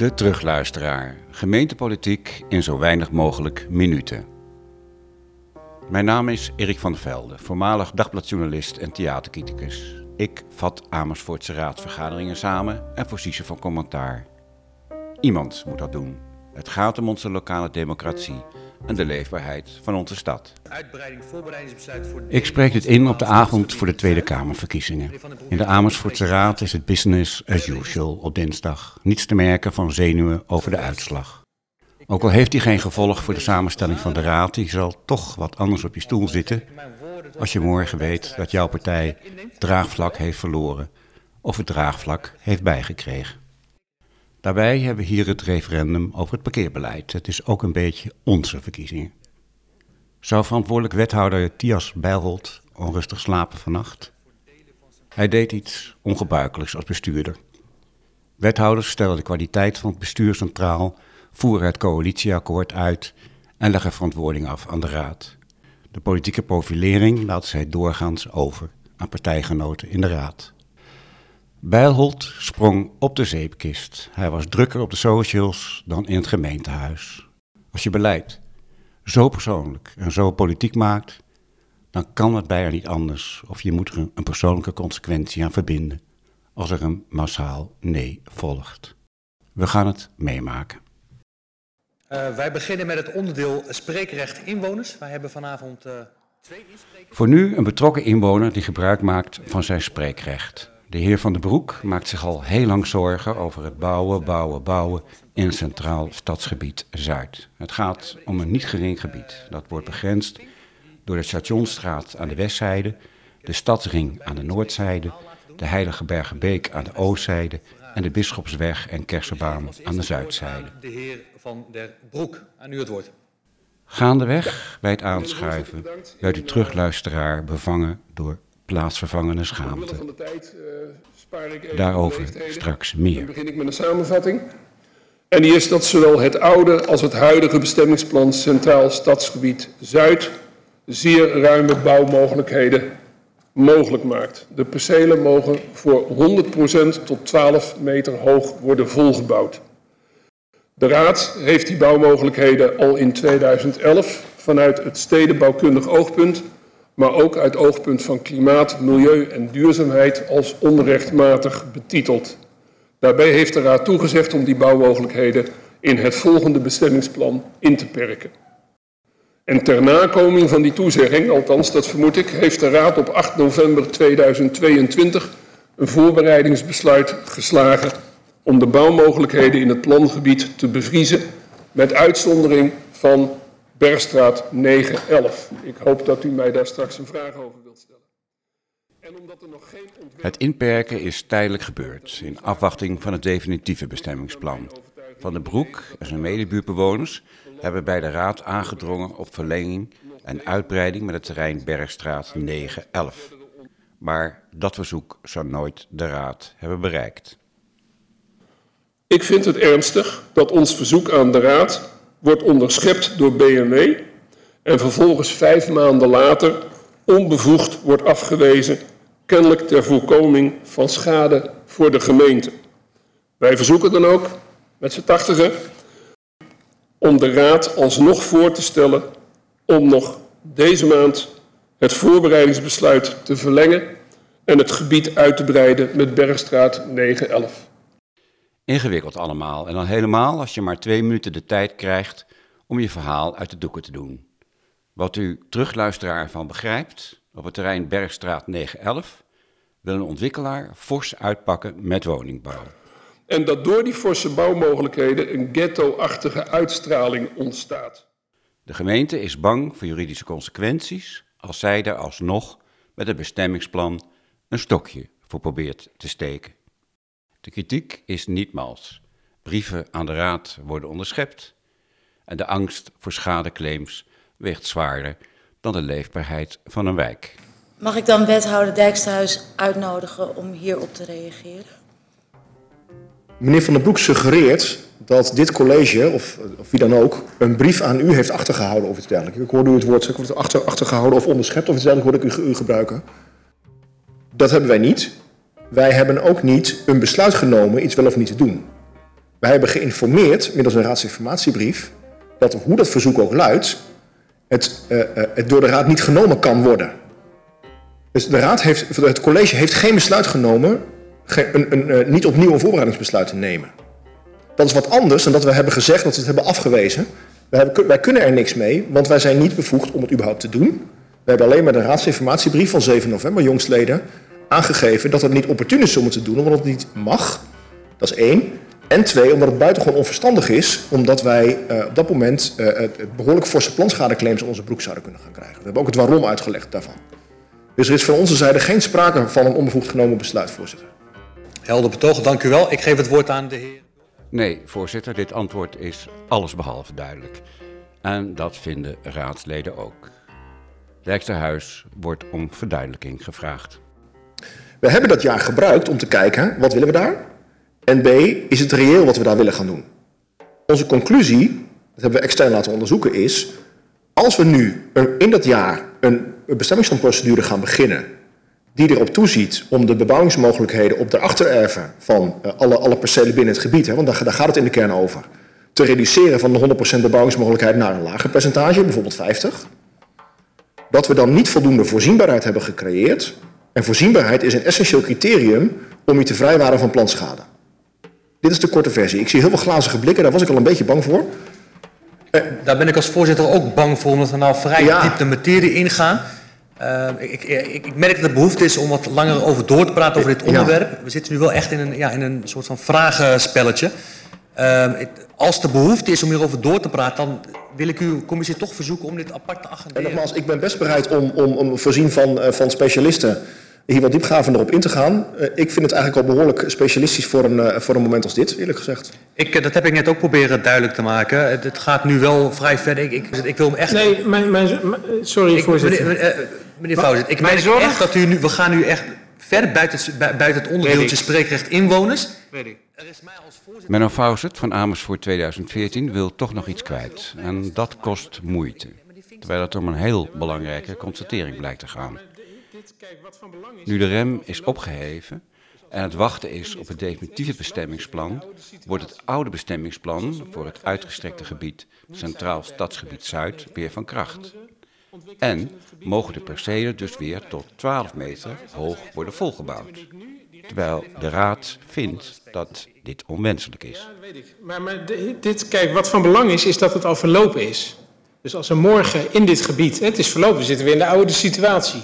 De terugluisteraar. Gemeentepolitiek in zo weinig mogelijk minuten. Mijn naam is Erik van der Velde, voormalig dagbladjournalist en theaterkriticus. Ik vat Amersfoortse raadsvergaderingen samen en voorzie ze van commentaar. Iemand moet dat doen. Het gaat om onze lokale democratie en de leefbaarheid van onze stad. Ik spreek dit in op de avond voor de Tweede Kamerverkiezingen. In de Amersfoortse Raad is het business as usual op dinsdag. Niets te merken van zenuwen over de uitslag. Ook al heeft die geen gevolg voor de samenstelling van de Raad, die zal toch wat anders op je stoel zitten als je morgen weet dat jouw partij draagvlak heeft verloren of het draagvlak heeft bijgekregen. Daarbij hebben we hier het referendum over het parkeerbeleid. Het is ook een beetje onze verkiezingen. Zou verantwoordelijk wethouder Tias Bijlholt onrustig slapen vannacht? Hij deed iets ongebruikelijks als bestuurder. Wethouders stellen de kwaliteit van het bestuur centraal, voeren het coalitieakkoord uit en leggen verantwoording af aan de raad. De politieke profilering laat zij doorgaans over aan partijgenoten in de raad. Bijlholt sprong op de zeepkist. Hij was drukker op de socials dan in het gemeentehuis. Als je beleid zo persoonlijk en zo politiek maakt, dan kan het bijna niet anders of je moet er een persoonlijke consequentie aan verbinden als er een massaal nee volgt. We gaan het meemaken. Uh, wij beginnen met het onderdeel spreekrecht inwoners. Wij hebben vanavond uh, twee insprekers. Voor nu een betrokken inwoner die gebruik maakt van zijn spreekrecht. De heer Van den Broek maakt zich al heel lang zorgen over het bouwen, bouwen, bouwen in Centraal Stadsgebied Zuid. Het gaat om een niet gering gebied. Dat wordt begrensd door de Stationstraat aan de westzijde, de Stadsring aan de noordzijde, de Heilige Bergenbeek aan de oostzijde en de Bisschopsweg en Kersenbaan aan de zuidzijde. De heer Van der Broek, aan u het woord. Gaandeweg bij het aanschuiven werd u terugluisteraar bevangen door plaatsvervangende schaamte. uh, Daarover straks meer. Dan begin ik met een samenvatting. En die is dat zowel het oude als het huidige bestemmingsplan Centraal Stadsgebied Zuid zeer ruime bouwmogelijkheden mogelijk maakt. De percelen mogen voor 100% tot 12 meter hoog worden volgebouwd. De Raad heeft die bouwmogelijkheden al in 2011 vanuit het stedenbouwkundig oogpunt maar ook uit oogpunt van klimaat, milieu en duurzaamheid als onrechtmatig betiteld. Daarbij heeft de Raad toegezegd om die bouwmogelijkheden in het volgende bestemmingsplan in te perken. En ter nakoming van die toezegging, althans dat vermoed ik, heeft de Raad op 8 november 2022 een voorbereidingsbesluit geslagen om de bouwmogelijkheden in het plangebied te bevriezen met uitzondering van Bergstraat 911. Ik hoop dat u mij daar straks een vraag over wilt stellen. En omdat er nog geen Het inperken is tijdelijk gebeurd in afwachting van het definitieve bestemmingsplan. Van den Broek en zijn medebuurtbewoners hebben bij de Raad aangedrongen op verlenging en uitbreiding met het terrein Bergstraat 911. Maar dat verzoek zou nooit de Raad hebben bereikt. Ik vind het ernstig dat ons verzoek aan de Raad wordt onderschept door BMW en vervolgens vijf maanden later onbevoegd wordt afgewezen, kennelijk ter voorkoming van schade voor de gemeente. Wij verzoeken dan ook, met z'n tachtigen, om de Raad alsnog voor te stellen om nog deze maand het voorbereidingsbesluit te verlengen en het gebied uit te breiden met Bergstraat 911. Ingewikkeld allemaal. En dan helemaal als je maar twee minuten de tijd krijgt om je verhaal uit de doeken te doen. Wat u terugluisteraar ervan begrijpt, op het terrein Bergstraat 911 wil een ontwikkelaar fors uitpakken met woningbouw. En dat door die forse bouwmogelijkheden een ghetto-achtige uitstraling ontstaat. De gemeente is bang voor juridische consequenties als zij er alsnog met het bestemmingsplan een stokje voor probeert te steken. De kritiek is niet mals. Brieven aan de raad worden onderschept en de angst voor schadeclaims weegt zwaarder dan de leefbaarheid van een wijk. Mag ik dan wethouder Dijksterhuis uitnodigen om hierop te reageren? Meneer Van der Broek suggereert dat dit college, of, of, wie dan ook, een brief aan u heeft achtergehouden of iets dergelijks. Ik hoorde u het woord achter, achtergehouden of onderschept of iets dergelijks hoorde ik u, u gebruiken. Dat hebben wij niet wij hebben ook niet een besluit genomen iets wel of niet te doen. Wij hebben geïnformeerd, middels een raadsinformatiebrief, dat hoe dat verzoek ook luidt, het, uh, uh, het door de raad niet genomen kan worden. Dus de raad heeft, het college heeft geen besluit genomen, geen, een, een, uh, niet opnieuw een voorbereidingsbesluit te nemen. Dat is wat anders dan dat we hebben gezegd dat we het hebben afgewezen. Wij, hebben, wij kunnen er niks mee, want wij zijn niet bevoegd om het überhaupt te doen. We hebben alleen met een raadsinformatiebrief van 7 november, jongstleden, aangegeven dat het niet opportun is om het te doen, omdat het niet mag. Dat is één. En twee, omdat het buitengewoon onverstandig is, omdat wij uh, op dat moment uh, behoorlijk forse planschadeclaims in onze broek zouden kunnen gaan krijgen. We hebben ook het waarom uitgelegd daarvan. Dus er is van onze zijde geen sprake van een onbevoegd genomen besluit, voorzitter. Helder betoog, dank u wel. Ik geef het woord aan de heer. Nee, voorzitter, dit antwoord is allesbehalve duidelijk. En dat vinden raadsleden ook. Rijksterhuis wordt om verduidelijking gevraagd. We hebben dat jaar gebruikt om te kijken, wat willen we daar? En B, is het reëel wat we daar willen gaan doen? Onze conclusie, dat hebben we extern laten onderzoeken, is... als we nu in dat jaar een bestemmingsplanprocedure gaan beginnen... die erop toeziet om de bebouwingsmogelijkheden op de achtererven... van alle, alle percelen binnen het gebied, hè, want daar, daar gaat het in de kern over... te reduceren van de 100% bebouwingsmogelijkheid naar een lager percentage, bijvoorbeeld 50... dat we dan niet voldoende voorzienbaarheid hebben gecreëerd... En voorzienbaarheid is een essentieel criterium om je te vrijwaren van plantschade. Dit is de korte versie. Ik zie heel veel glazige blikken, daar was ik al een beetje bang voor. Uh, daar ben ik als voorzitter ook bang voor, omdat we nou vrij ja. diep de materie ingaan. Uh, ik, ik, ik, merk dat er behoefte is om wat langer over door te praten over dit onderwerp. Ja. We zitten nu wel echt in een, ja, in een soort van vragenspelletje. Uh, als er behoefte is om hierover door te praten, dan wil ik uw commissie toch verzoeken om dit apart te agenderen. En nogmaals, ik ben best bereid om, om, om voorzien van, uh, van specialisten hier wat diepgravender op in te gaan. Uh, ik vind het eigenlijk al behoorlijk specialistisch voor een, uh, voor een moment als dit, eerlijk gezegd. Ik, dat heb ik net ook proberen duidelijk te maken. Het, het gaat nu wel vrij verder. Ik, ik, ik wil hem echt... Nee, mijn, mijn, sorry ik, voorzitter. Meneer, meneer Fauzet, ik merk echt dat u nu... We gaan nu echt ver buiten, buiten het onderdeeltje spreekrecht inwoners. Weet ik. Menno Fauzet van Amersfoort 2014 wil toch nog iets kwijt. En dat kost moeite. Terwijl het om een heel belangrijke constatering blijkt te gaan. Nu de rem is opgeheven en het wachten is op het definitieve bestemmingsplan, wordt het oude bestemmingsplan voor het uitgestrekte gebied Centraal Stadsgebied Zuid weer van kracht. En mogen de percelen dus weer tot 12 meter hoog worden volgebouwd. Terwijl de Raad vindt dat dit onwenselijk is. Ja, dat weet ik. Maar, maar dit, kijk, wat van belang is, is dat het al verlopen is. Dus als er morgen in dit gebied, het is verlopen, we zitten weer in de oude situatie.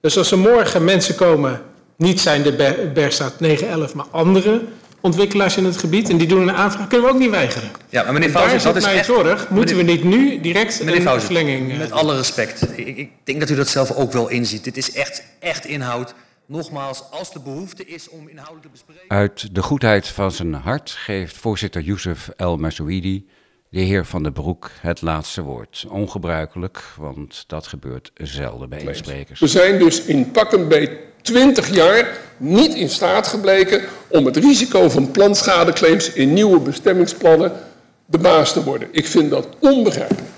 Dus als er morgen mensen komen, niet zijn de Ber Bergstraat 911, maar andere ontwikkelaars in het gebied, en die doen een aanvraag, kunnen we ook niet weigeren. Ja, maar meneer zit dat is mijn echt... zorg. Moeten we niet nu direct Meneer een Fauzet, verlenging... eh, met alle respect. Ik, ik denk dat u dat zelf ook wel inziet. Dit is echt, echt inhoud. Nogmaals, als er behoefte is om inhoudelijk te bespreken... Uit de goedheid van zijn hart geeft voorzitter Youssef El Masouidi de heer Van den Broek het laatste woord. Ongebruikelijk, want dat gebeurt zelden bij insprekers. We zijn dus in pakken bij 20 jaar niet in staat gebleken om het risico van plantschadeclaims in nieuwe bestemmingsplannen de baas te worden. Ik vind dat onbegrijpelijk.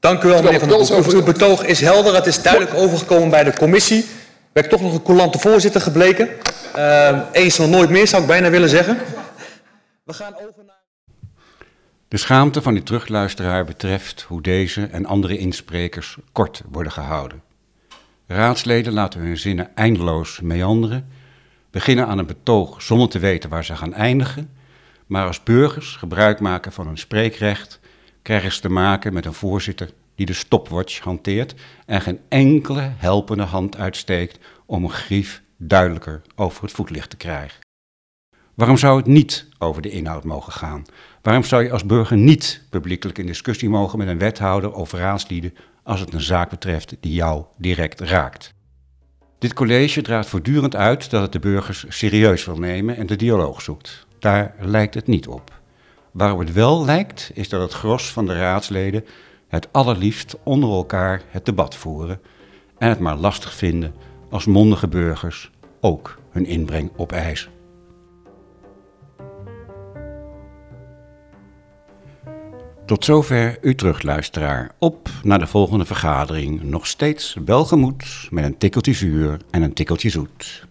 Dank u wel, meneer Van den Broek. Uw betoog is helder. Het is duidelijk overgekomen bij de commissie. Ben ik toch nog een coulante voorzitter gebleken. Uh, eens nog nooit meer, zou ik bijna willen zeggen. We gaan over naar... De schaamte van die terugluisteraar betreft hoe deze en andere insprekers kort worden gehouden. Raadsleden laten hun zinnen eindeloos meanderen, beginnen aan een betoog zonder te weten waar ze gaan eindigen, maar als burgers gebruik maken van hun spreekrecht, krijgen ze te maken met een voorzitter die de stopwatch hanteert en geen enkele helpende hand uitsteekt om een grief duidelijker over het voetlicht te krijgen. Waarom zou het niet over de inhoud mogen gaan? Waarom zou je als burger niet publiekelijk in discussie mogen met een wethouder of raadslieden als het een zaak betreft die jou direct raakt? Dit college draagt voortdurend uit dat het de burgers serieus wil nemen en de dialoog zoekt. Daar lijkt het niet op. Waarop het wel lijkt, is dat het gros van de raadsleden het allerliefst onder elkaar het debat voeren en het maar lastig vinden als mondige burgers ook hun inbreng opeisen. Tot zover uw terugluisteraar. Op naar de volgende vergadering. Nog steeds welgemoed met een tikkeltje zuur en een tikkeltje zoet.